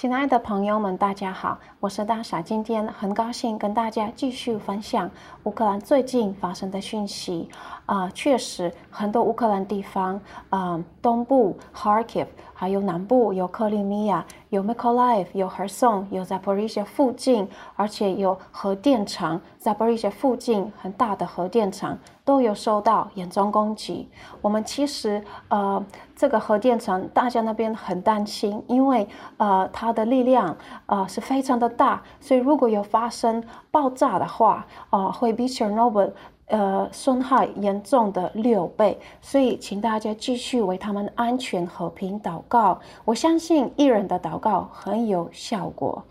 亲爱的朋友们，大家好，我是大傻。今天很高兴跟大家继续分享乌克兰最近发生的讯息。啊、确实很多乌克兰地方，啊、东部 Kharkiv，还有南部有克里米亚，有 Mikoliv，有 h e r s o n 有 Zaporizhia 附近，而且有核电厂，Zaporizhia 附近很大的核电厂都有受到严重攻击。我们其实，呃，这个核电厂大家那边很担心，因为，呃，它它的力量，呃，是非常的大，所以如果有发生爆炸的话，呃，会比 Chernobyl，呃，损害严重的六倍。所以，请大家继续为他们安全和平祷告。我相信一人的祷告很有效果。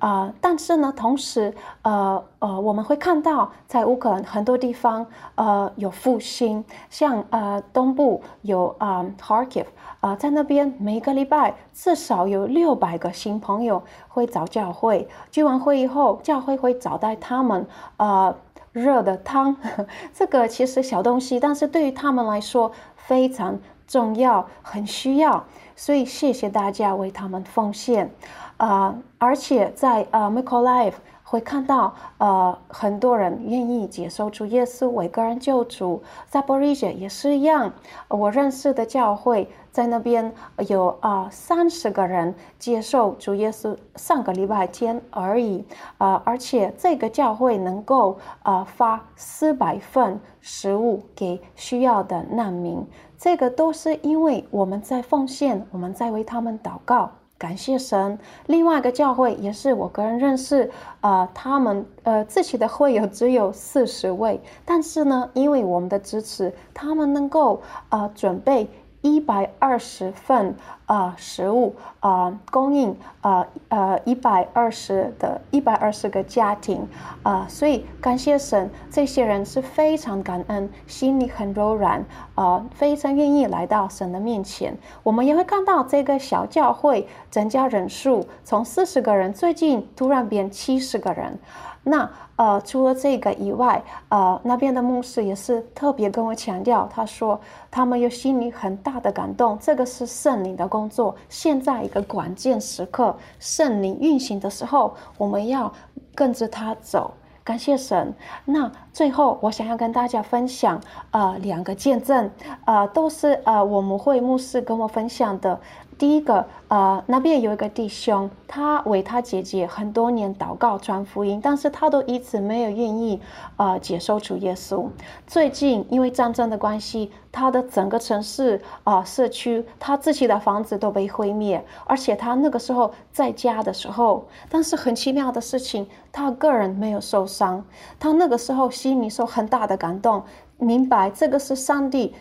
啊、呃，但是呢，同时，呃呃，我们会看到在乌克兰很多地方，呃，有复兴，像呃东部有啊、Kharkiv 啊、呃，在那边每个礼拜至少有六百个新朋友会找教会，聚完会以后，教会会招待他们，呃，热的汤，这个其实小东西，但是对于他们来说非常重要，很需要，所以谢谢大家为他们奉献。啊、而且在呃，Micro Life 会看到呃很多人愿意接受主耶稣为个人救主，Zaporizhzhia 也是一样。我认识的教会在那边有啊三十个人接受主耶稣，上个礼拜天而已。啊、而且这个教会能够啊、呃、发四百份食物给需要的难民，这个都是因为我们在奉献，我们在为他们祷告。感谢神。另外一个教会也是我个人认识，啊、呃，他们呃自己的会友只有四十位，但是呢，因为我们的支持，他们能够啊、呃、准备。一百二十份啊、食物啊、供应啊呃一百二十的一百二十个家庭啊、所以感谢神，这些人是非常感恩，心里很柔软啊、非常愿意来到神的面前。我们也会看到这个小教会增加人数，从四十个人最近突然变七十个人。那呃，除了这个以外，呃，那边的牧师也是特别跟我强调，他说他们有心里很大的感动，这个是圣灵的工作。现在一个关键时刻，圣灵运行的时候，我们要跟着他走。感谢神。那最后，我想要跟大家分享呃两个见证，呃，都是呃我们会牧师跟我分享的。第一个，呃，那边有一个弟兄，他为他姐姐很多年祷告传福音，但是他都一直没有愿意，呃，接受主耶稣。最近因为战争的关系，他的整个城市啊、社区，他自己的房子都被毁灭，而且他那个时候在家的时候，但是很奇妙的事情，他个人没有受伤。他那个时候心里受很大的感动，明白这个是上帝。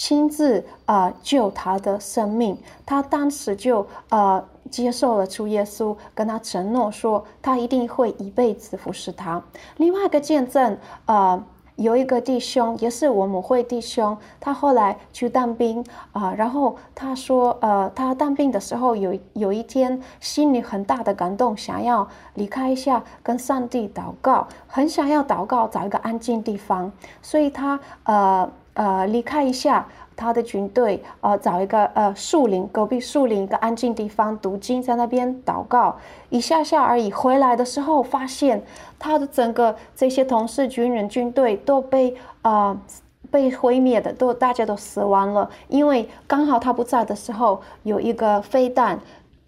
亲自啊、救他的生命，他当时就呃接受了主耶稣，跟他承诺说他一定会一辈子服侍他。另外一个见证，啊，有一个弟兄也是我们会弟兄，他后来去当兵啊、然后他说呃他当兵的时候有有一天心里很大的感动，想要离开一下，跟上帝祷告，很想要祷告，找一个安静地方，所以他呃。呃，离开一下他的军队，呃，找一个呃树林，隔壁树林一个安静地方读经，在那边祷告一下下而已。回来的时候，发现他的整个这些同事、军人、军队都被啊、呃、被毁灭的，都大家都死亡了。因为刚好他不在的时候，有一个飞弹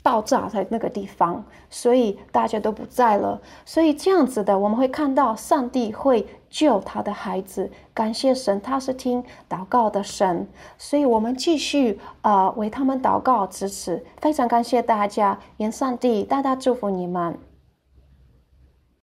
爆炸在那个地方，所以大家都不在了。所以这样子的，我们会看到上帝会。救他的孩子，感谢神，他是听祷告的神，所以我们继续呃为他们祷告支持，非常感谢大家，愿上帝大大祝福你们。